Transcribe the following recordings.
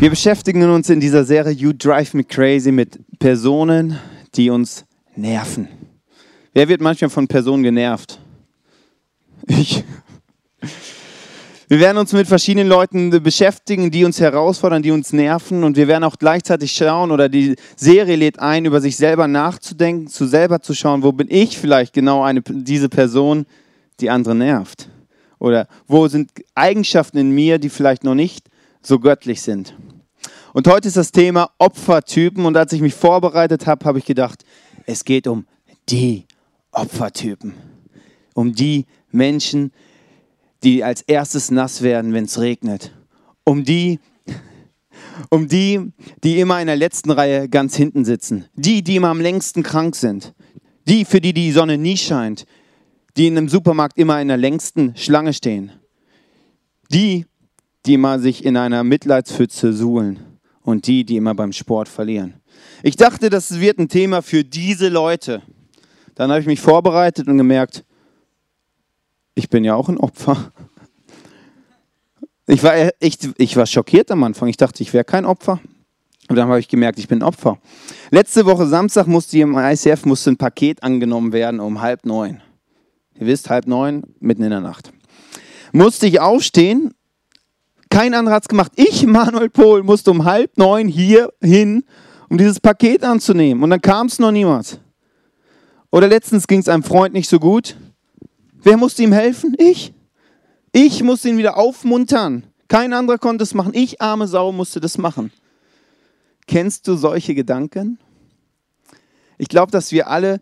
Wir beschäftigen uns in dieser Serie You Drive Me Crazy mit Personen, die uns nerven. Wer wird manchmal von Personen genervt? Ich. Wir werden uns mit verschiedenen Leuten beschäftigen, die uns herausfordern, die uns nerven. Und wir werden auch gleichzeitig schauen, oder die Serie lädt ein, über sich selber nachzudenken, zu selber zu schauen, wo bin ich vielleicht genau eine, diese Person, die andere nervt. Oder wo sind Eigenschaften in mir, die vielleicht noch nicht so göttlich sind. Und heute ist das Thema Opfertypen. Und als ich mich vorbereitet habe, habe ich gedacht, es geht um die Opfertypen. Um die Menschen, die als erstes nass werden, wenn es regnet. Um die, um die, die immer in der letzten Reihe ganz hinten sitzen. Die, die immer am längsten krank sind. Die, für die die Sonne nie scheint. Die in einem Supermarkt immer in der längsten Schlange stehen. Die, die immer sich in einer Mitleidspfütze suhlen. Und die, die immer beim Sport verlieren. Ich dachte, das wird ein Thema für diese Leute. Dann habe ich mich vorbereitet und gemerkt, ich bin ja auch ein Opfer. Ich war, echt, ich war schockiert am Anfang. Ich dachte, ich wäre kein Opfer. Und dann habe ich gemerkt, ich bin Opfer. Letzte Woche Samstag musste im ICF musste ein Paket angenommen werden um halb neun. Ihr wisst, halb neun, mitten in der Nacht. Musste ich aufstehen. Kein anderer hat es gemacht. Ich, Manuel Pohl, musste um halb neun hier hin, um dieses Paket anzunehmen. Und dann kam es noch niemand. Oder letztens ging es einem Freund nicht so gut. Wer musste ihm helfen? Ich. Ich musste ihn wieder aufmuntern. Kein anderer konnte es machen. Ich, arme Sau, musste das machen. Kennst du solche Gedanken? Ich glaube, dass wir alle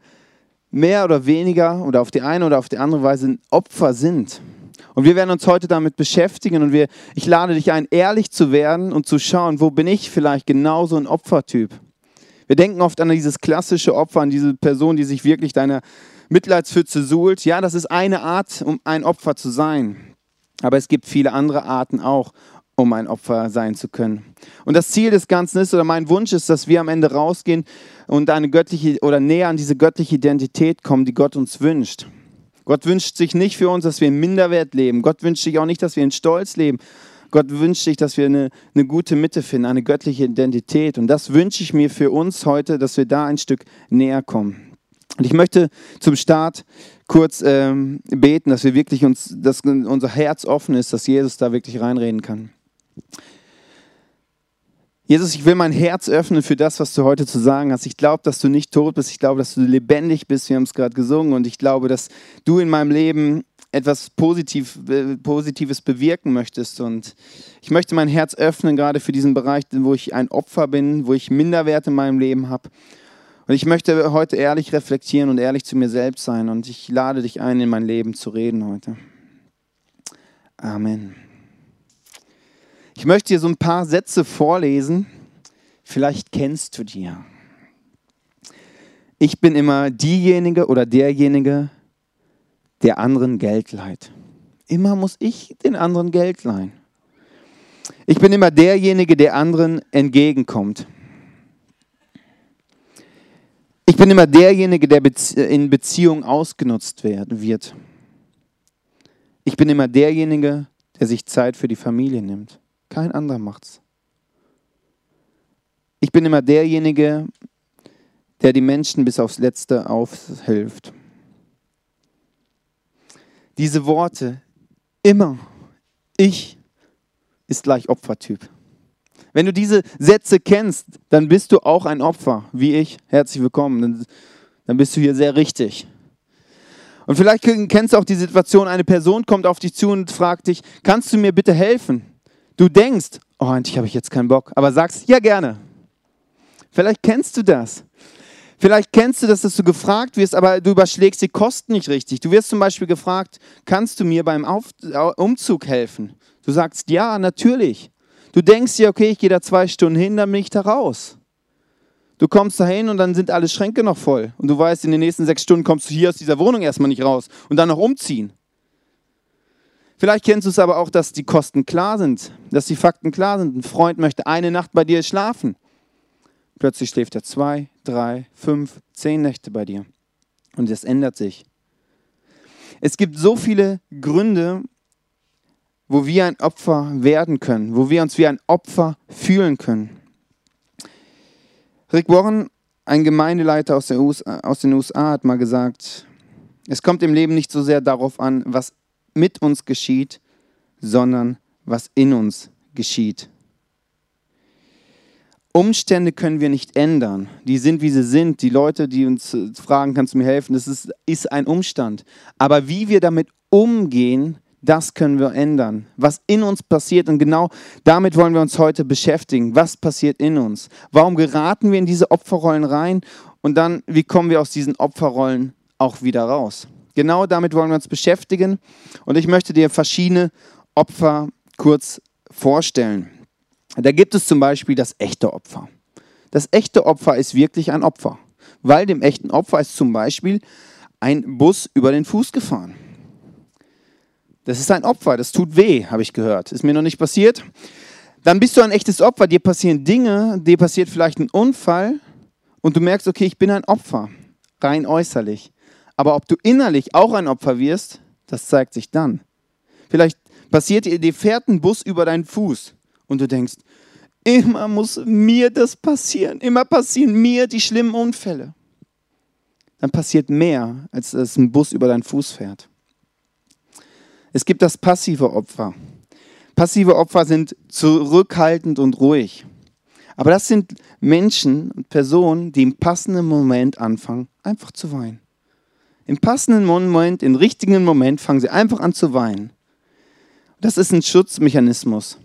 mehr oder weniger oder auf die eine oder auf die andere Weise Opfer sind. Und wir werden uns heute damit beschäftigen und wir, ich lade dich ein, ehrlich zu werden und zu schauen, wo bin ich vielleicht genauso ein Opfertyp. Wir denken oft an dieses klassische Opfer, an diese Person, die sich wirklich deiner Mitleidspfütze suhlt. Ja, das ist eine Art, um ein Opfer zu sein. Aber es gibt viele andere Arten auch, um ein Opfer sein zu können. Und das Ziel des Ganzen ist, oder mein Wunsch ist, dass wir am Ende rausgehen und eine göttliche oder näher an diese göttliche Identität kommen, die Gott uns wünscht. Gott wünscht sich nicht für uns, dass wir in Minderwert leben. Gott wünscht sich auch nicht, dass wir in Stolz leben. Gott wünscht sich, dass wir eine, eine gute Mitte finden, eine göttliche Identität. Und das wünsche ich mir für uns heute, dass wir da ein Stück näher kommen. Und ich möchte zum Start kurz ähm, beten, dass wir wirklich uns, dass unser Herz offen ist, dass Jesus da wirklich reinreden kann. Jesus, ich will mein Herz öffnen für das, was du heute zu sagen hast. Ich glaube, dass du nicht tot bist. Ich glaube, dass du lebendig bist. Wir haben es gerade gesungen. Und ich glaube, dass du in meinem Leben etwas Positiv, Positives bewirken möchtest. Und ich möchte mein Herz öffnen, gerade für diesen Bereich, wo ich ein Opfer bin, wo ich Minderwert in meinem Leben habe. Und ich möchte heute ehrlich reflektieren und ehrlich zu mir selbst sein. Und ich lade dich ein, in mein Leben zu reden heute. Amen. Ich möchte dir so ein paar Sätze vorlesen. Vielleicht kennst du die ja. Ich bin immer diejenige oder derjenige, der anderen Geld leiht. Immer muss ich den anderen Geld leihen. Ich bin immer derjenige, der anderen entgegenkommt. Ich bin immer derjenige, der in Beziehung ausgenutzt wird. Ich bin immer derjenige, der sich Zeit für die Familie nimmt. Kein anderer macht's. Ich bin immer derjenige, der die Menschen bis aufs Letzte aufhilft. Diese Worte, immer, ich, ist gleich Opfertyp. Wenn du diese Sätze kennst, dann bist du auch ein Opfer, wie ich. Herzlich willkommen. Dann, dann bist du hier sehr richtig. Und vielleicht kennst du auch die Situation, eine Person kommt auf dich zu und fragt dich, kannst du mir bitte helfen? Du denkst, oh, eigentlich habe ich jetzt keinen Bock, aber sagst, ja gerne. Vielleicht kennst du das. Vielleicht kennst du das, dass du gefragt wirst, aber du überschlägst die Kosten nicht richtig. Du wirst zum Beispiel gefragt, kannst du mir beim Auf Umzug helfen? Du sagst, ja, natürlich. Du denkst dir, okay, ich gehe da zwei Stunden hin, dann bin ich da raus. Du kommst da hin und dann sind alle Schränke noch voll. Und du weißt, in den nächsten sechs Stunden kommst du hier aus dieser Wohnung erstmal nicht raus und dann noch umziehen. Vielleicht kennst du es aber auch, dass die Kosten klar sind, dass die Fakten klar sind. Ein Freund möchte eine Nacht bei dir schlafen. Plötzlich schläft er zwei, drei, fünf, zehn Nächte bei dir. Und es ändert sich. Es gibt so viele Gründe, wo wir ein Opfer werden können, wo wir uns wie ein Opfer fühlen können. Rick Warren, ein Gemeindeleiter aus, USA, aus den USA, hat mal gesagt, es kommt im Leben nicht so sehr darauf an, was mit uns geschieht, sondern was in uns geschieht. Umstände können wir nicht ändern. Die sind, wie sie sind. Die Leute, die uns äh, fragen, kannst du mir helfen, das ist, ist ein Umstand. Aber wie wir damit umgehen, das können wir ändern. Was in uns passiert und genau damit wollen wir uns heute beschäftigen. Was passiert in uns? Warum geraten wir in diese Opferrollen rein? Und dann, wie kommen wir aus diesen Opferrollen auch wieder raus? Genau damit wollen wir uns beschäftigen. Und ich möchte dir verschiedene Opfer kurz vorstellen. Da gibt es zum Beispiel das echte Opfer. Das echte Opfer ist wirklich ein Opfer, weil dem echten Opfer ist zum Beispiel ein Bus über den Fuß gefahren. Das ist ein Opfer, das tut weh, habe ich gehört. Ist mir noch nicht passiert. Dann bist du ein echtes Opfer, dir passieren Dinge, dir passiert vielleicht ein Unfall und du merkst, okay, ich bin ein Opfer, rein äußerlich. Aber ob du innerlich auch ein Opfer wirst, das zeigt sich dann. Vielleicht passiert dir, dir fährt ein Bus über deinen Fuß und du denkst, immer muss mir das passieren, immer passieren mir die schlimmen Unfälle. Dann passiert mehr, als dass ein Bus über deinen Fuß fährt. Es gibt das passive Opfer. Passive Opfer sind zurückhaltend und ruhig. Aber das sind Menschen und Personen, die im passenden Moment anfangen, einfach zu weinen. Im passenden Moment, im richtigen Moment fangen sie einfach an zu weinen. Das ist ein Schutzmechanismus.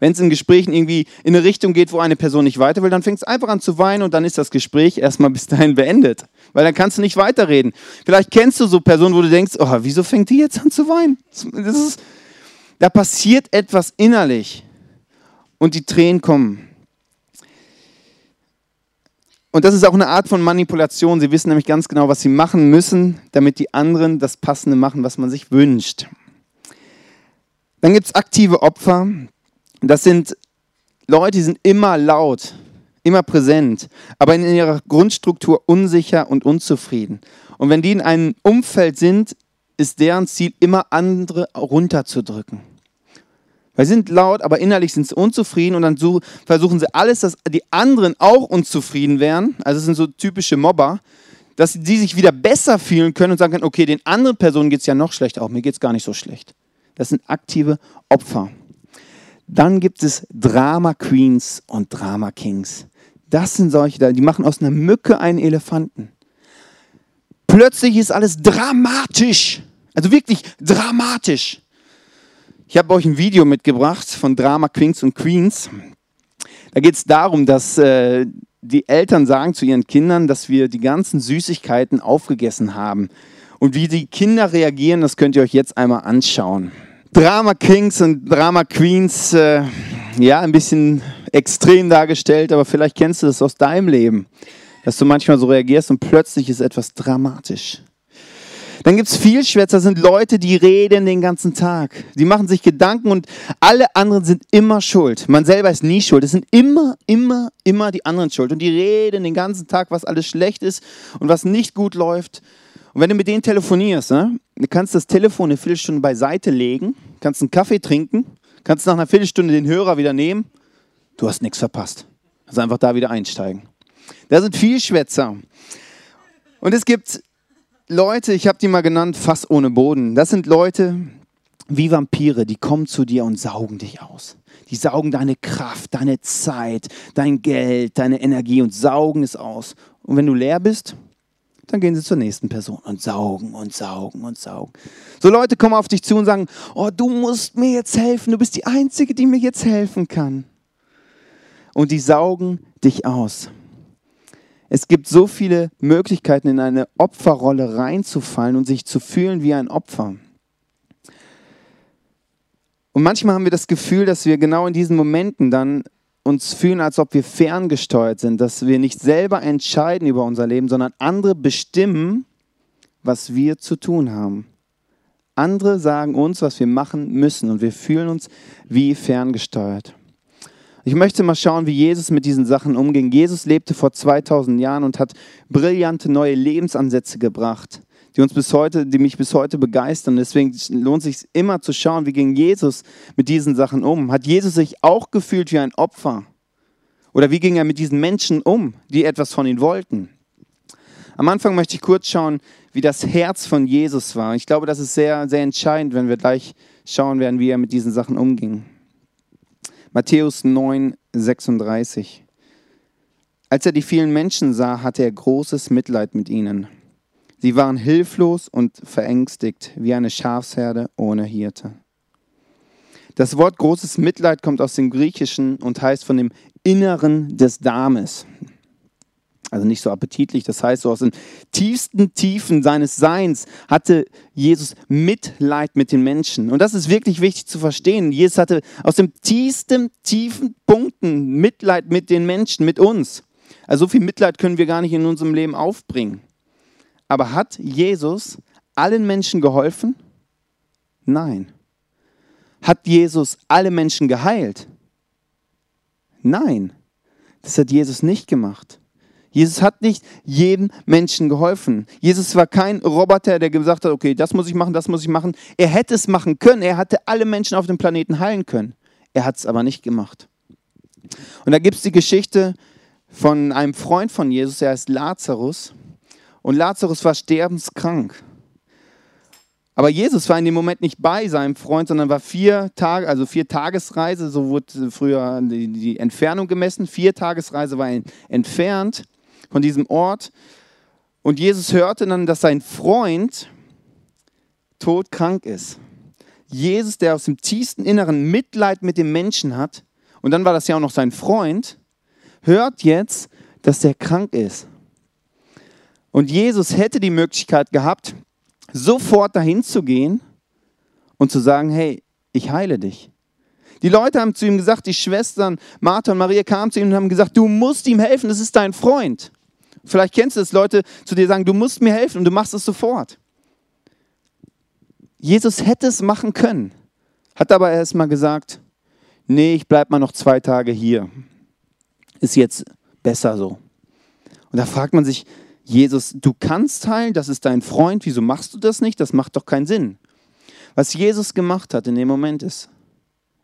Wenn es in Gesprächen irgendwie in eine Richtung geht, wo eine Person nicht weiter will, dann fängt es einfach an zu weinen und dann ist das Gespräch erstmal bis dahin beendet. Weil dann kannst du nicht weiterreden. Vielleicht kennst du so Personen, wo du denkst, oh, wieso fängt die jetzt an zu weinen? Das ist, da passiert etwas innerlich und die Tränen kommen. Und das ist auch eine Art von Manipulation. Sie wissen nämlich ganz genau, was sie machen müssen, damit die anderen das Passende machen, was man sich wünscht. Dann gibt es aktive Opfer. Das sind Leute, die sind immer laut, immer präsent, aber in ihrer Grundstruktur unsicher und unzufrieden. Und wenn die in einem Umfeld sind, ist deren Ziel immer andere runterzudrücken. Weil sie sind laut, aber innerlich sind sie unzufrieden und dann versuchen sie alles, dass die anderen auch unzufrieden wären. Also es sind so typische Mobber, dass die sich wieder besser fühlen können und sagen können, okay, den anderen Personen geht es ja noch schlechter, auch mir geht es gar nicht so schlecht. Das sind aktive Opfer. Dann gibt es Drama Queens und Drama Kings. Das sind solche, die machen aus einer Mücke einen Elefanten. Plötzlich ist alles dramatisch. Also wirklich dramatisch. Ich habe euch ein Video mitgebracht von Drama Kings und Queens. Da geht es darum, dass äh, die Eltern sagen zu ihren Kindern, dass wir die ganzen Süßigkeiten aufgegessen haben. Und wie die Kinder reagieren, das könnt ihr euch jetzt einmal anschauen. Drama Kings und Drama Queens, äh, ja, ein bisschen extrem dargestellt, aber vielleicht kennst du das aus deinem Leben, dass du manchmal so reagierst und plötzlich ist etwas dramatisch. Dann gibt es Vielschwätzer, sind Leute, die reden den ganzen Tag. Die machen sich Gedanken und alle anderen sind immer schuld. Man selber ist nie schuld. Es sind immer, immer, immer die anderen schuld. Und die reden den ganzen Tag, was alles schlecht ist und was nicht gut läuft. Und wenn du mit denen telefonierst, ne, du kannst das Telefon eine Viertelstunde beiseite legen, kannst einen Kaffee trinken, kannst nach einer Viertelstunde den Hörer wieder nehmen, du hast nichts verpasst. Also einfach da wieder einsteigen. Da sind Vielschwätzer. Und es gibt Leute, ich habe die mal genannt, Fass ohne Boden. Das sind Leute wie Vampire, die kommen zu dir und saugen dich aus. Die saugen deine Kraft, deine Zeit, dein Geld, deine Energie und saugen es aus. Und wenn du leer bist, dann gehen sie zur nächsten Person und saugen und saugen und saugen. So Leute kommen auf dich zu und sagen, oh, du musst mir jetzt helfen, du bist die Einzige, die mir jetzt helfen kann. Und die saugen dich aus. Es gibt so viele Möglichkeiten, in eine Opferrolle reinzufallen und sich zu fühlen wie ein Opfer. Und manchmal haben wir das Gefühl, dass wir genau in diesen Momenten dann uns fühlen, als ob wir ferngesteuert sind, dass wir nicht selber entscheiden über unser Leben, sondern andere bestimmen, was wir zu tun haben. Andere sagen uns, was wir machen müssen und wir fühlen uns wie ferngesteuert. Ich möchte mal schauen, wie Jesus mit diesen Sachen umging. Jesus lebte vor 2000 Jahren und hat brillante neue Lebensansätze gebracht, die uns bis heute, die mich bis heute begeistern. Deswegen lohnt es sich immer zu schauen, wie ging Jesus mit diesen Sachen um. Hat Jesus sich auch gefühlt wie ein Opfer? Oder wie ging er mit diesen Menschen um, die etwas von ihm wollten? Am Anfang möchte ich kurz schauen, wie das Herz von Jesus war. Ich glaube, das ist sehr, sehr entscheidend, wenn wir gleich schauen werden, wie er mit diesen Sachen umging. Matthäus 9, 36. Als er die vielen Menschen sah, hatte er großes Mitleid mit ihnen. Sie waren hilflos und verängstigt, wie eine Schafsherde ohne Hirte. Das Wort großes Mitleid kommt aus dem Griechischen und heißt von dem Inneren des Dames. Also nicht so appetitlich, das heißt, so aus den tiefsten Tiefen seines Seins hatte Jesus Mitleid mit den Menschen. Und das ist wirklich wichtig zu verstehen. Jesus hatte aus dem tiefsten, tiefen Punkten Mitleid mit den Menschen, mit uns. Also so viel Mitleid können wir gar nicht in unserem Leben aufbringen. Aber hat Jesus allen Menschen geholfen? Nein. Hat Jesus alle Menschen geheilt? Nein. Das hat Jesus nicht gemacht. Jesus hat nicht jedem Menschen geholfen. Jesus war kein Roboter, der gesagt hat, okay, das muss ich machen, das muss ich machen. Er hätte es machen können. Er hatte alle Menschen auf dem Planeten heilen können. Er hat es aber nicht gemacht. Und da gibt es die Geschichte von einem Freund von Jesus, der heißt Lazarus. Und Lazarus war sterbenskrank. Aber Jesus war in dem Moment nicht bei seinem Freund, sondern war vier Tage, also vier Tagesreise, so wurde früher die, Entfernung gemessen. Vier Tagesreise war er entfernt von diesem Ort. Und Jesus hörte dann, dass sein Freund todkrank ist. Jesus, der aus dem tiefsten Inneren Mitleid mit dem Menschen hat, und dann war das ja auch noch sein Freund, hört jetzt, dass der krank ist. Und Jesus hätte die Möglichkeit gehabt, sofort dahin zu gehen und zu sagen, hey, ich heile dich. Die Leute haben zu ihm gesagt, die Schwestern Martha und Maria kamen zu ihm und haben gesagt, du musst ihm helfen, das ist dein Freund. Vielleicht kennst du es, Leute zu dir sagen, du musst mir helfen und du machst es sofort. Jesus hätte es machen können, hat aber erst mal gesagt, nee, ich bleibe mal noch zwei Tage hier. Ist jetzt besser so. Und da fragt man sich, Jesus, du kannst heilen, das ist dein Freund, wieso machst du das nicht? Das macht doch keinen Sinn. Was Jesus gemacht hat in dem Moment ist,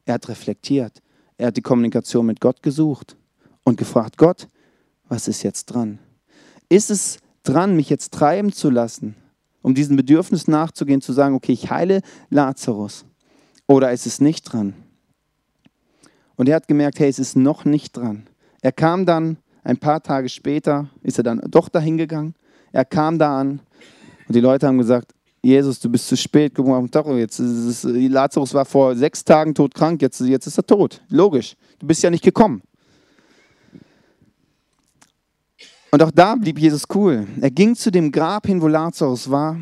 er hat reflektiert, er hat die Kommunikation mit Gott gesucht und gefragt, Gott, was ist jetzt dran? Ist es dran, mich jetzt treiben zu lassen, um diesem Bedürfnis nachzugehen, zu sagen, okay, ich heile Lazarus? Oder ist es nicht dran? Und er hat gemerkt, hey, es ist noch nicht dran. Er kam dann ein paar Tage später ist er dann doch dahin gegangen. Er kam da an und die Leute haben gesagt, Jesus, du bist zu spät gekommen. Jetzt ist es, Lazarus war vor sechs Tagen todkrank, jetzt, jetzt ist er tot. Logisch, du bist ja nicht gekommen. Und auch da blieb Jesus cool. Er ging zu dem Grab hin, wo Lazarus war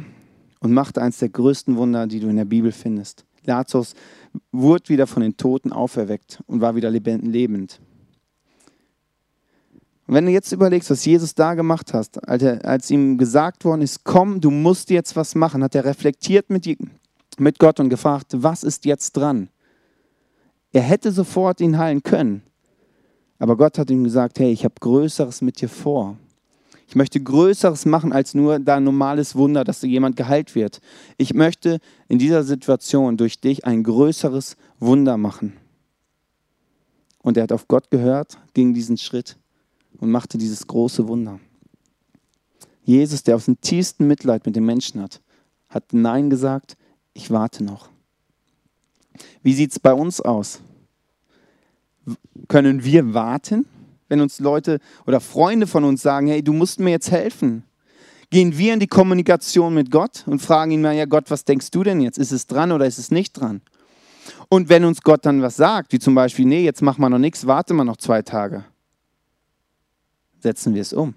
und machte eines der größten Wunder, die du in der Bibel findest. Lazarus wurde wieder von den Toten auferweckt und war wieder lebend. Und wenn du jetzt überlegst, was Jesus da gemacht hat, als ihm gesagt worden ist, komm, du musst jetzt was machen, hat er reflektiert mit, mit Gott und gefragt, was ist jetzt dran? Er hätte sofort ihn heilen können. Aber Gott hat ihm gesagt, hey, ich habe Größeres mit dir vor. Ich möchte Größeres machen als nur dein normales Wunder, dass jemand geheilt wird. Ich möchte in dieser Situation durch dich ein größeres Wunder machen. Und er hat auf Gott gehört, ging diesen Schritt und machte dieses große Wunder. Jesus, der aus dem tiefsten Mitleid mit den Menschen hat, hat Nein gesagt, ich warte noch. Wie sieht es bei uns aus? Können wir warten, wenn uns Leute oder Freunde von uns sagen, hey, du musst mir jetzt helfen? Gehen wir in die Kommunikation mit Gott und fragen ihn mal, ja Gott, was denkst du denn jetzt? Ist es dran oder ist es nicht dran? Und wenn uns Gott dann was sagt, wie zum Beispiel, nee, jetzt machen wir noch nichts, warte mal noch zwei Tage, setzen wir es um?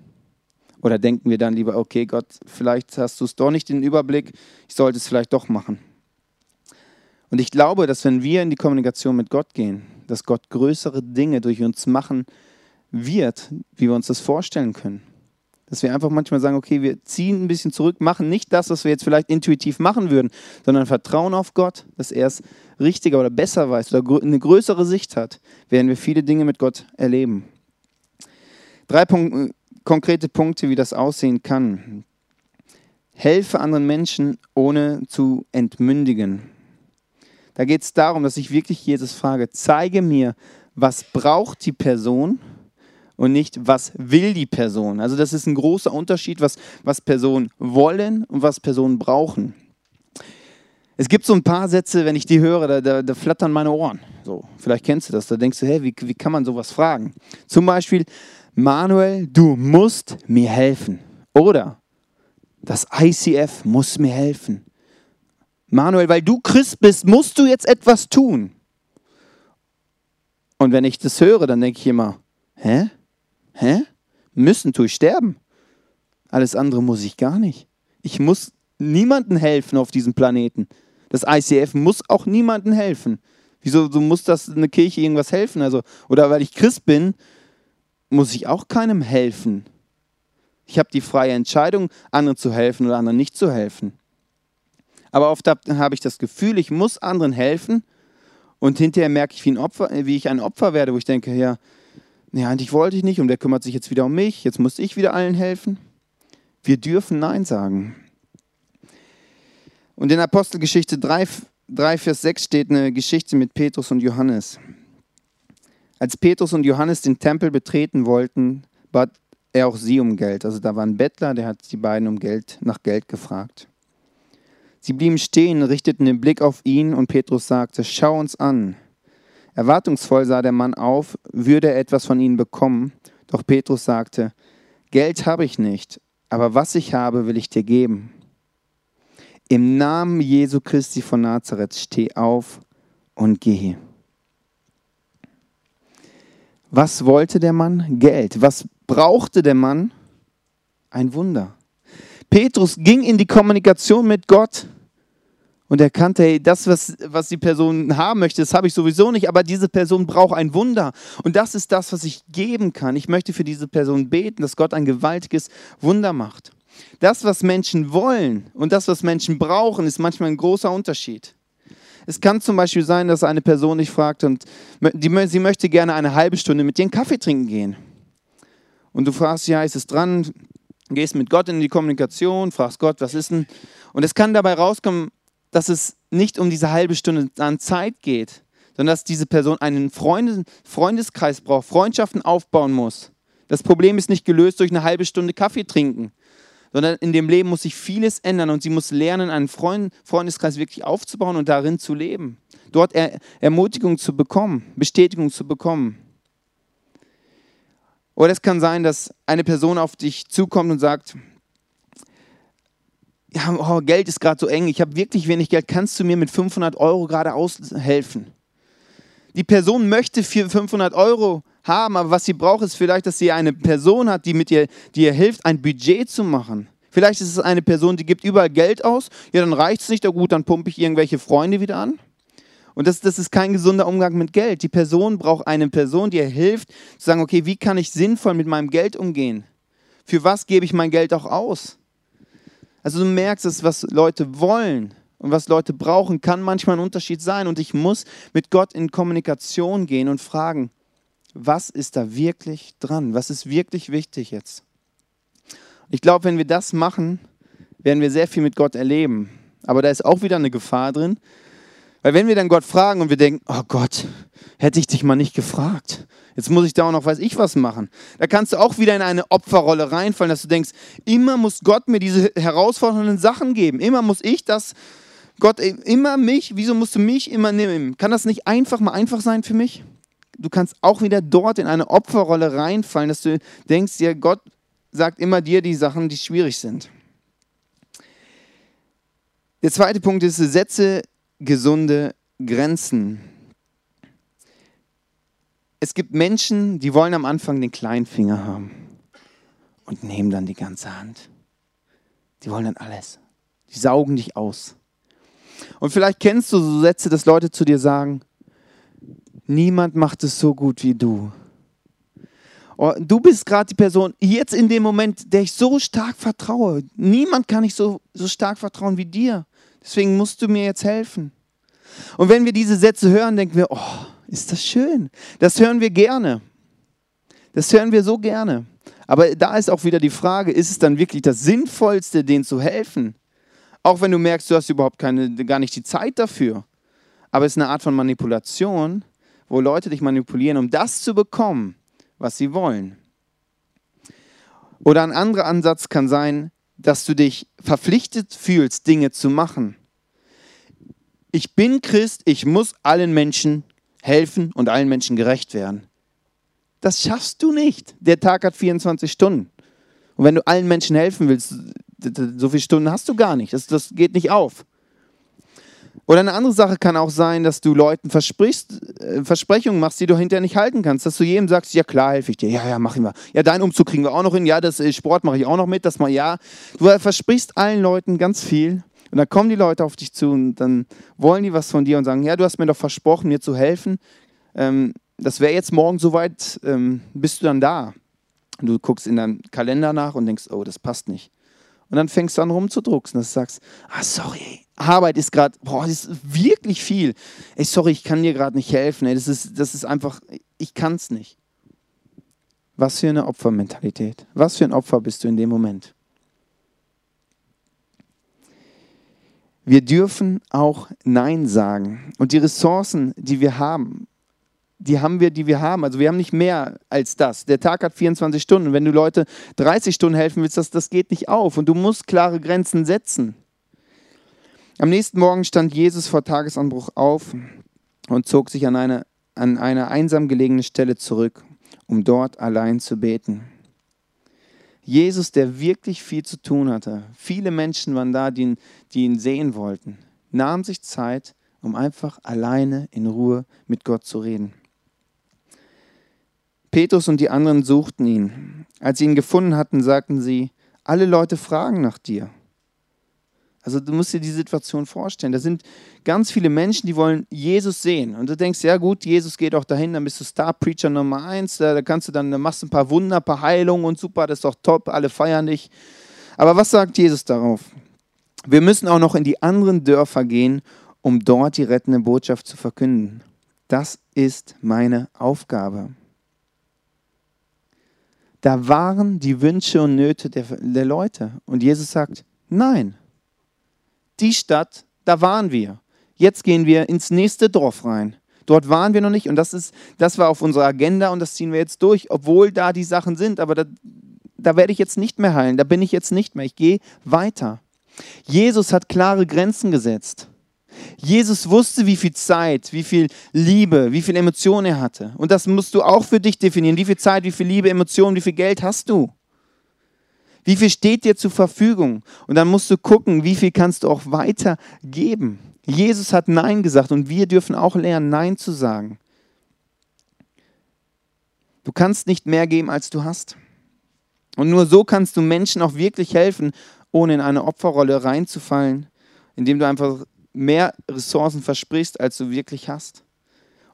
Oder denken wir dann lieber, okay, Gott, vielleicht hast du es doch nicht den Überblick, ich sollte es vielleicht doch machen. Und ich glaube, dass wenn wir in die Kommunikation mit Gott gehen, dass Gott größere Dinge durch uns machen wird, wie wir uns das vorstellen können. Dass wir einfach manchmal sagen, okay, wir ziehen ein bisschen zurück, machen nicht das, was wir jetzt vielleicht intuitiv machen würden, sondern vertrauen auf Gott, dass er es richtiger oder besser weiß oder eine größere Sicht hat, werden wir viele Dinge mit Gott erleben. Drei Punkt, konkrete Punkte, wie das aussehen kann. helfe anderen Menschen, ohne zu entmündigen. Da geht es darum, dass ich wirklich Jesus frage, zeige mir, was braucht die Person und nicht, was will die Person. Also das ist ein großer Unterschied, was, was Personen wollen und was Personen brauchen. Es gibt so ein paar Sätze, wenn ich die höre, da, da, da flattern meine Ohren. So, vielleicht kennst du das. Da denkst du, hey, wie, wie kann man sowas fragen? Zum Beispiel, Manuel, du musst mir helfen. Oder das ICF muss mir helfen. Manuel, weil du Christ bist, musst du jetzt etwas tun. Und wenn ich das höre, dann denke ich immer, hä? Hä? Müssen tue ich sterben. Alles andere muss ich gar nicht. Ich muss niemandem helfen auf diesem Planeten. Das ICF muss auch niemandem helfen. Wieso so muss das eine Kirche irgendwas helfen? Also, oder weil ich Christ bin, muss ich auch keinem helfen. Ich habe die freie Entscheidung, anderen zu helfen oder anderen nicht zu helfen. Aber oft habe ich das Gefühl, ich muss anderen helfen und hinterher merke ich, wie, ein Opfer, wie ich ein Opfer werde, wo ich denke, ja, nee, eigentlich wollte ich nicht und der kümmert sich jetzt wieder um mich, jetzt muss ich wieder allen helfen. Wir dürfen Nein sagen. Und in Apostelgeschichte 3, 3, Vers 6 steht eine Geschichte mit Petrus und Johannes. Als Petrus und Johannes den Tempel betreten wollten, bat er auch sie um Geld. Also da war ein Bettler, der hat die beiden um Geld, nach Geld gefragt. Sie blieben stehen, richteten den Blick auf ihn und Petrus sagte, schau uns an. Erwartungsvoll sah der Mann auf, würde er etwas von ihnen bekommen. Doch Petrus sagte, Geld habe ich nicht, aber was ich habe, will ich dir geben. Im Namen Jesu Christi von Nazareth steh auf und geh. Was wollte der Mann? Geld. Was brauchte der Mann? Ein Wunder. Petrus ging in die Kommunikation mit Gott und erkannte, hey, das, was, was die Person haben möchte, das habe ich sowieso nicht, aber diese Person braucht ein Wunder. Und das ist das, was ich geben kann. Ich möchte für diese Person beten, dass Gott ein gewaltiges Wunder macht. Das, was Menschen wollen und das, was Menschen brauchen, ist manchmal ein großer Unterschied. Es kann zum Beispiel sein, dass eine Person dich fragt und die, sie möchte gerne eine halbe Stunde mit dir einen Kaffee trinken gehen. Und du fragst, ja, ist es dran? Gehst mit Gott in die Kommunikation, fragst Gott, was ist denn? Und es kann dabei rauskommen, dass es nicht um diese halbe Stunde an Zeit geht, sondern dass diese Person einen Freundeskreis braucht, Freundschaften aufbauen muss. Das Problem ist nicht gelöst durch eine halbe Stunde Kaffee trinken, sondern in dem Leben muss sich vieles ändern und sie muss lernen, einen Freund, Freundeskreis wirklich aufzubauen und darin zu leben. Dort er, Ermutigung zu bekommen, Bestätigung zu bekommen. Oder es kann sein, dass eine Person auf dich zukommt und sagt, oh, Geld ist gerade so eng, ich habe wirklich wenig Geld, kannst du mir mit 500 Euro gerade aushelfen? Die Person möchte 500 Euro haben, aber was sie braucht, ist vielleicht, dass sie eine Person hat, die mit ihr, die ihr hilft, ein Budget zu machen. Vielleicht ist es eine Person, die gibt überall Geld aus. Ja, dann reicht es nicht, ja gut, dann pumpe ich irgendwelche Freunde wieder an. Und das, das ist kein gesunder Umgang mit Geld. Die Person braucht eine Person, die ihr hilft, zu sagen, okay, wie kann ich sinnvoll mit meinem Geld umgehen? Für was gebe ich mein Geld auch aus? Also du merkst es, was Leute wollen und was Leute brauchen, kann manchmal ein Unterschied sein. Und ich muss mit Gott in Kommunikation gehen und fragen, was ist da wirklich dran? Was ist wirklich wichtig jetzt? Ich glaube, wenn wir das machen, werden wir sehr viel mit Gott erleben. Aber da ist auch wieder eine Gefahr drin. Weil wenn wir dann Gott fragen und wir denken, oh Gott, hätte ich dich mal nicht gefragt. Jetzt muss ich da auch noch, weiß ich was machen. Da kannst du auch wieder in eine Opferrolle reinfallen, dass du denkst, immer muss Gott mir diese herausfordernden Sachen geben. Immer muss ich das, Gott, immer mich, wieso musst du mich immer nehmen? Kann das nicht einfach mal einfach sein für mich? du kannst auch wieder dort in eine Opferrolle reinfallen, dass du denkst, ja, Gott sagt immer dir die Sachen, die schwierig sind. Der zweite Punkt ist, setze gesunde Grenzen. Es gibt Menschen, die wollen am Anfang den kleinen Finger haben und nehmen dann die ganze Hand. Die wollen dann alles. Die saugen dich aus. Und vielleicht kennst du so Sätze, dass Leute zu dir sagen, niemand macht es so gut wie du. Oh, du bist gerade die Person, jetzt in dem Moment, der ich so stark vertraue. Niemand kann ich so, so stark vertrauen wie dir. Deswegen musst du mir jetzt helfen. Und wenn wir diese Sätze hören, denken wir, oh, ist das schön. Das hören wir gerne. Das hören wir so gerne. Aber da ist auch wieder die Frage, ist es dann wirklich das Sinnvollste, denen zu helfen? Auch wenn du merkst, du hast überhaupt keine, gar nicht die Zeit dafür. Aber es ist eine Art von Manipulation, wo Leute dich manipulieren, um das zu bekommen, was sie wollen. Oder ein anderer Ansatz kann sein, dass du dich verpflichtet fühlst, Dinge zu machen. Ich bin Christ, ich muss allen Menschen helfen und allen Menschen gerecht werden. Das schaffst du nicht. Der Tag hat 24 Stunden. Und wenn du allen Menschen helfen willst, so viele Stunden hast du gar nicht. Das, das geht nicht auf. Oder eine andere Sache kann auch sein, dass du Leuten versprichst, äh, Versprechungen machst, die du hinterher nicht halten kannst. Dass du jedem sagst, ja klar, helfe ich dir. Ja, ja, machen wir. Ja, deinen Umzug kriegen wir auch noch hin. Ja, das äh, Sport mache ich auch noch mit. Das mal ja. Du versprichst allen Leuten ganz viel. Und dann kommen die Leute auf dich zu und dann wollen die was von dir und sagen, ja, du hast mir doch versprochen, mir zu helfen. Ähm, das wäre jetzt morgen soweit, ähm, bist du dann da. Und du guckst in deinem Kalender nach und denkst, oh, das passt nicht. Und dann fängst du an rumzudrucksen, dass du sagst, ah, sorry, Arbeit ist gerade, boah, das ist wirklich viel. Ey, sorry, ich kann dir gerade nicht helfen. Ey, das, ist, das ist einfach, ich kann es nicht. Was für eine Opfermentalität. Was für ein Opfer bist du in dem Moment? Wir dürfen auch Nein sagen. Und die Ressourcen, die wir haben, die haben wir, die wir haben. Also wir haben nicht mehr als das. Der Tag hat 24 Stunden. Wenn du Leute 30 Stunden helfen willst, das, das geht nicht auf. Und du musst klare Grenzen setzen. Am nächsten Morgen stand Jesus vor Tagesanbruch auf und zog sich an eine, an eine einsam gelegene Stelle zurück, um dort allein zu beten. Jesus, der wirklich viel zu tun hatte, viele Menschen waren da, die ihn, die ihn sehen wollten, nahm sich Zeit, um einfach alleine in Ruhe mit Gott zu reden. Petrus und die anderen suchten ihn. Als sie ihn gefunden hatten, sagten sie, alle Leute fragen nach dir. Also du musst dir die Situation vorstellen. Da sind ganz viele Menschen, die wollen Jesus sehen. Und du denkst, ja gut, Jesus geht auch dahin, dann bist du Star-Preacher Nummer eins. Da, kannst du dann, dann machst du ein paar Wunder, ein paar Heilungen und super, das ist doch top, alle feiern dich. Aber was sagt Jesus darauf? Wir müssen auch noch in die anderen Dörfer gehen, um dort die rettende Botschaft zu verkünden. Das ist meine Aufgabe. Da waren die Wünsche und Nöte der, der Leute. Und Jesus sagt, nein, die Stadt, da waren wir. Jetzt gehen wir ins nächste Dorf rein. Dort waren wir noch nicht und das, ist, das war auf unserer Agenda und das ziehen wir jetzt durch, obwohl da die Sachen sind. Aber da, da werde ich jetzt nicht mehr heilen, da bin ich jetzt nicht mehr. Ich gehe weiter. Jesus hat klare Grenzen gesetzt. Jesus wusste, wie viel Zeit, wie viel Liebe, wie viel Emotionen er hatte. Und das musst du auch für dich definieren. Wie viel Zeit, wie viel Liebe, Emotionen, wie viel Geld hast du? Wie viel steht dir zur Verfügung? Und dann musst du gucken, wie viel kannst du auch weitergeben. Jesus hat Nein gesagt und wir dürfen auch lernen, Nein zu sagen. Du kannst nicht mehr geben, als du hast. Und nur so kannst du Menschen auch wirklich helfen, ohne in eine Opferrolle reinzufallen, indem du einfach mehr Ressourcen versprichst, als du wirklich hast.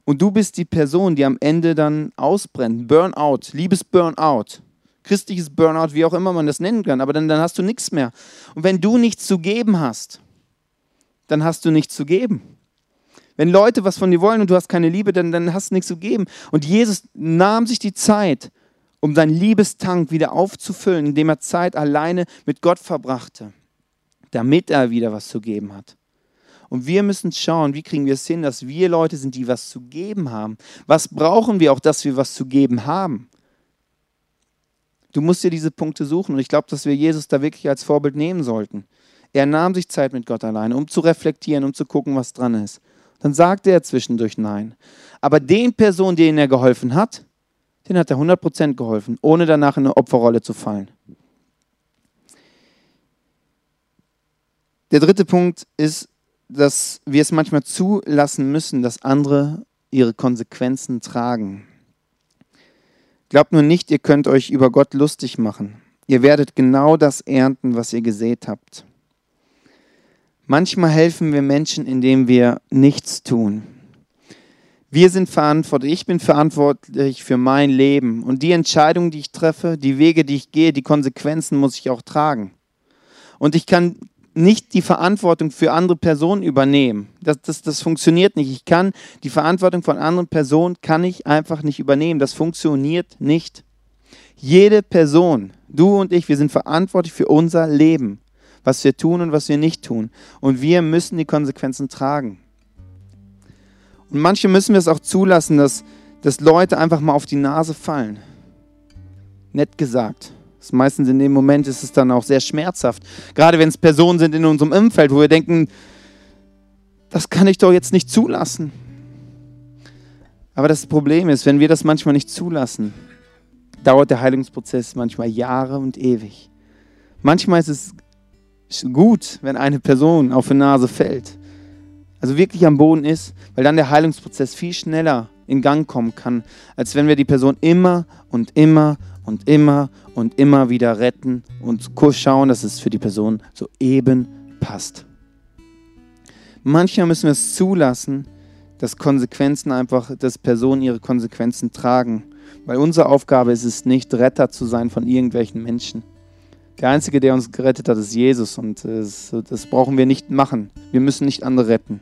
Und du bist die Person, die am Ende dann ausbrennt. Burnout, liebes Burnout. Christliches Burnout, wie auch immer man das nennen kann. Aber dann, dann hast du nichts mehr. Und wenn du nichts zu geben hast, dann hast du nichts zu geben. Wenn Leute was von dir wollen und du hast keine Liebe, dann, dann hast du nichts zu geben. Und Jesus nahm sich die Zeit, um seinen Liebestank wieder aufzufüllen, indem er Zeit alleine mit Gott verbrachte, damit er wieder was zu geben hat. Und wir müssen schauen, wie kriegen wir es hin, dass wir Leute sind, die was zu geben haben. Was brauchen wir auch, dass wir was zu geben haben? Du musst dir diese Punkte suchen und ich glaube, dass wir Jesus da wirklich als Vorbild nehmen sollten. Er nahm sich Zeit mit Gott alleine, um zu reflektieren, um zu gucken, was dran ist. Dann sagte er zwischendurch Nein. Aber den Personen, denen er geholfen hat, den hat er 100% geholfen, ohne danach in eine Opferrolle zu fallen. Der dritte Punkt ist, dass wir es manchmal zulassen müssen, dass andere ihre Konsequenzen tragen. Glaubt nur nicht, ihr könnt euch über Gott lustig machen. Ihr werdet genau das ernten, was ihr gesät habt. Manchmal helfen wir Menschen, indem wir nichts tun. Wir sind verantwortlich, ich bin verantwortlich für mein Leben und die Entscheidungen, die ich treffe, die Wege, die ich gehe, die Konsequenzen muss ich auch tragen. Und ich kann nicht die Verantwortung für andere Personen übernehmen. Das, das, das funktioniert nicht. Ich kann die Verantwortung von anderen Personen kann ich einfach nicht übernehmen. Das funktioniert nicht. Jede Person, du und ich, wir sind verantwortlich für unser Leben, was wir tun und was wir nicht tun. Und wir müssen die Konsequenzen tragen. Und manche müssen wir es auch zulassen, dass, dass Leute einfach mal auf die Nase fallen. Nett gesagt. Das meistens in dem Moment ist es dann auch sehr schmerzhaft. Gerade wenn es Personen sind in unserem Umfeld, wo wir denken, das kann ich doch jetzt nicht zulassen. Aber das Problem ist, wenn wir das manchmal nicht zulassen, dauert der Heilungsprozess manchmal Jahre und ewig. Manchmal ist es gut, wenn eine Person auf die Nase fällt, also wirklich am Boden ist, weil dann der Heilungsprozess viel schneller in Gang kommen kann, als wenn wir die Person immer und immer und immer und immer wieder retten und schauen, dass es für die Person so eben passt. Manchmal müssen wir es zulassen, dass Konsequenzen einfach, dass Personen ihre Konsequenzen tragen. Weil unsere Aufgabe ist es nicht, Retter zu sein von irgendwelchen Menschen. Der Einzige, der uns gerettet hat, ist Jesus und das, das brauchen wir nicht machen. Wir müssen nicht andere retten.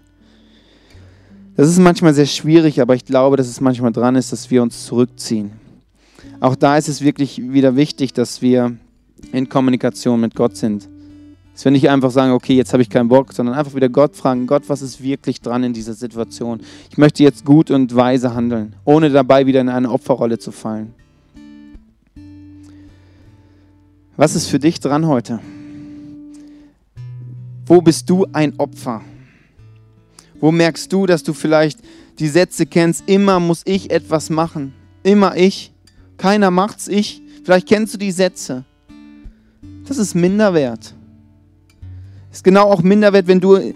Das ist manchmal sehr schwierig, aber ich glaube, dass es manchmal dran ist, dass wir uns zurückziehen. Auch da ist es wirklich wieder wichtig, dass wir in Kommunikation mit Gott sind. Dass wir nicht einfach sagen, okay, jetzt habe ich keinen Bock, sondern einfach wieder Gott fragen, Gott, was ist wirklich dran in dieser Situation? Ich möchte jetzt gut und weise handeln, ohne dabei wieder in eine Opferrolle zu fallen. Was ist für dich dran heute? Wo bist du ein Opfer? Wo merkst du, dass du vielleicht die Sätze kennst, immer muss ich etwas machen, immer ich, keiner macht's ich. Vielleicht kennst du die Sätze. Das ist Minderwert. Ist genau auch Minderwert, wenn du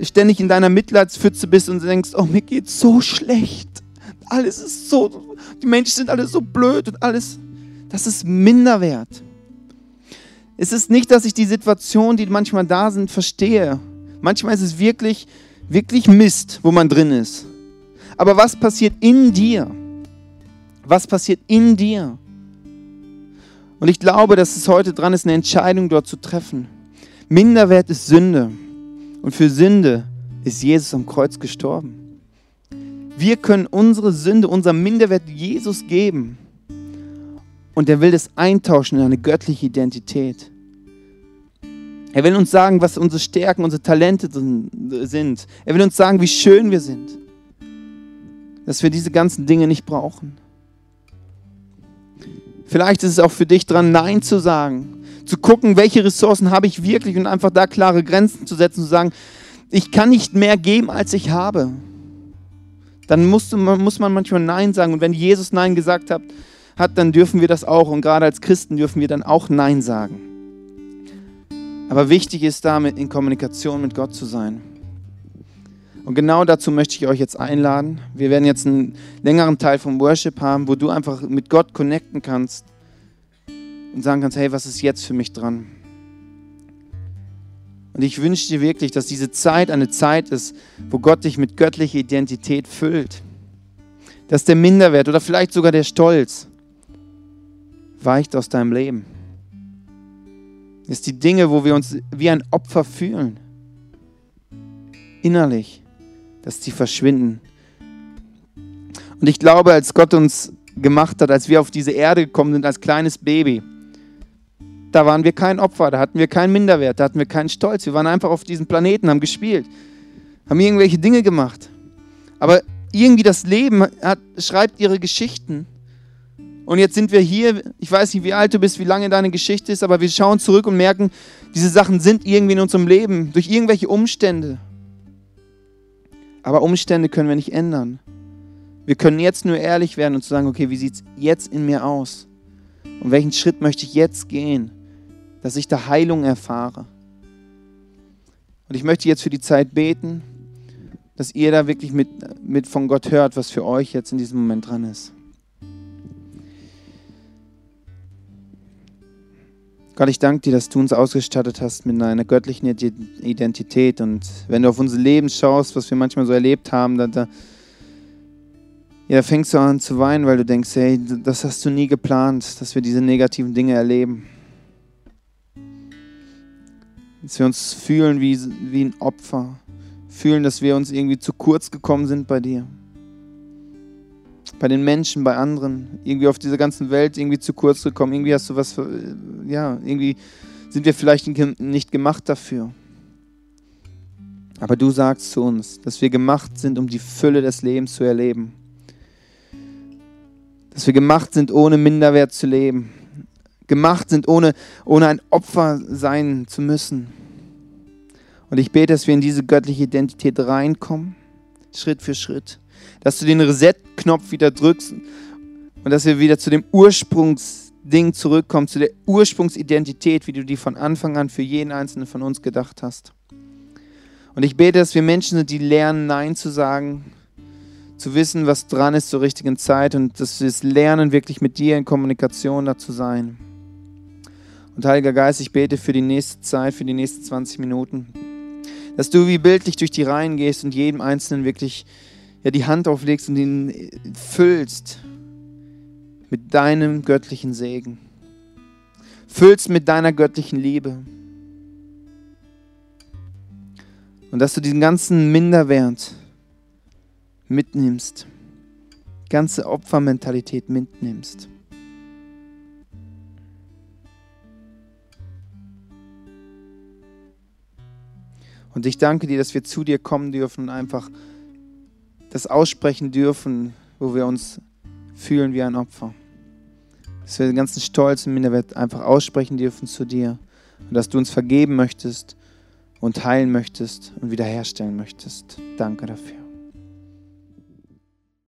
ständig in deiner Mitleidspfütze bist und denkst, oh, mir geht's so schlecht. Alles ist so, die Menschen sind alle so blöd und alles. Das ist Minderwert. Es ist nicht, dass ich die Situation, die manchmal da sind, verstehe. Manchmal ist es wirklich, wirklich Mist, wo man drin ist. Aber was passiert in dir? Was passiert in dir? Und ich glaube, dass es heute dran ist, eine Entscheidung dort zu treffen. Minderwert ist Sünde. Und für Sünde ist Jesus am Kreuz gestorben. Wir können unsere Sünde, unser Minderwert Jesus geben. Und er will das eintauschen in eine göttliche Identität. Er will uns sagen, was unsere Stärken, unsere Talente sind. Er will uns sagen, wie schön wir sind. Dass wir diese ganzen Dinge nicht brauchen. Vielleicht ist es auch für dich dran, Nein zu sagen zu gucken, welche Ressourcen habe ich wirklich und einfach da klare Grenzen zu setzen, zu sagen, ich kann nicht mehr geben, als ich habe. Dann muss, muss man manchmal Nein sagen. Und wenn Jesus Nein gesagt hat, hat, dann dürfen wir das auch. Und gerade als Christen dürfen wir dann auch Nein sagen. Aber wichtig ist damit, in Kommunikation mit Gott zu sein. Und genau dazu möchte ich euch jetzt einladen. Wir werden jetzt einen längeren Teil vom Worship haben, wo du einfach mit Gott connecten kannst und sagen kannst, hey, was ist jetzt für mich dran? Und ich wünsche dir wirklich, dass diese Zeit eine Zeit ist, wo Gott dich mit göttlicher Identität füllt. Dass der Minderwert oder vielleicht sogar der Stolz weicht aus deinem Leben. Dass die Dinge, wo wir uns wie ein Opfer fühlen, innerlich, dass die verschwinden. Und ich glaube, als Gott uns gemacht hat, als wir auf diese Erde gekommen sind als kleines Baby, da waren wir kein Opfer, da hatten wir keinen Minderwert, da hatten wir keinen Stolz. Wir waren einfach auf diesem Planeten, haben gespielt, haben irgendwelche Dinge gemacht. Aber irgendwie das Leben hat, schreibt ihre Geschichten. Und jetzt sind wir hier, ich weiß nicht, wie alt du bist, wie lange deine Geschichte ist, aber wir schauen zurück und merken, diese Sachen sind irgendwie in unserem Leben, durch irgendwelche Umstände. Aber Umstände können wir nicht ändern. Wir können jetzt nur ehrlich werden und sagen, okay, wie sieht es jetzt in mir aus? Und welchen Schritt möchte ich jetzt gehen? dass ich da Heilung erfahre. Und ich möchte jetzt für die Zeit beten, dass ihr da wirklich mit, mit von Gott hört, was für euch jetzt in diesem Moment dran ist. Gott, ich danke dir, dass du uns ausgestattet hast mit einer göttlichen Identität. Und wenn du auf unser Leben schaust, was wir manchmal so erlebt haben, da, da, ja, da fängst du an zu weinen, weil du denkst, hey, das hast du nie geplant, dass wir diese negativen Dinge erleben dass wir uns fühlen wie, wie ein Opfer, fühlen, dass wir uns irgendwie zu kurz gekommen sind bei dir. Bei den Menschen, bei anderen, irgendwie auf dieser ganzen Welt irgendwie zu kurz gekommen. Irgendwie hast du was, ja, irgendwie sind wir vielleicht nicht gemacht dafür. Aber du sagst zu uns, dass wir gemacht sind, um die Fülle des Lebens zu erleben. Dass wir gemacht sind, ohne Minderwert zu leben. Gemacht sind, ohne, ohne ein Opfer sein zu müssen. Und ich bete, dass wir in diese göttliche Identität reinkommen, Schritt für Schritt. Dass du den Reset-Knopf wieder drückst und dass wir wieder zu dem Ursprungsding zurückkommen, zu der Ursprungsidentität, wie du die von Anfang an für jeden einzelnen von uns gedacht hast. Und ich bete, dass wir Menschen sind, die lernen, Nein zu sagen, zu wissen, was dran ist zur richtigen Zeit und dass wir es lernen, wirklich mit dir in Kommunikation da zu sein. Und Heiliger Geist, ich bete für die nächste Zeit, für die nächsten 20 Minuten, dass du wie bildlich durch die Reihen gehst und jedem Einzelnen wirklich ja, die Hand auflegst und ihn füllst mit deinem göttlichen Segen. Füllst mit deiner göttlichen Liebe. Und dass du diesen ganzen Minderwert mitnimmst, ganze Opfermentalität mitnimmst. Und ich danke dir, dass wir zu dir kommen dürfen und einfach das aussprechen dürfen, wo wir uns fühlen wie ein Opfer. Dass wir den ganzen Stolz und Minderwert einfach aussprechen dürfen zu dir und dass du uns vergeben möchtest und heilen möchtest und wiederherstellen möchtest. Danke dafür.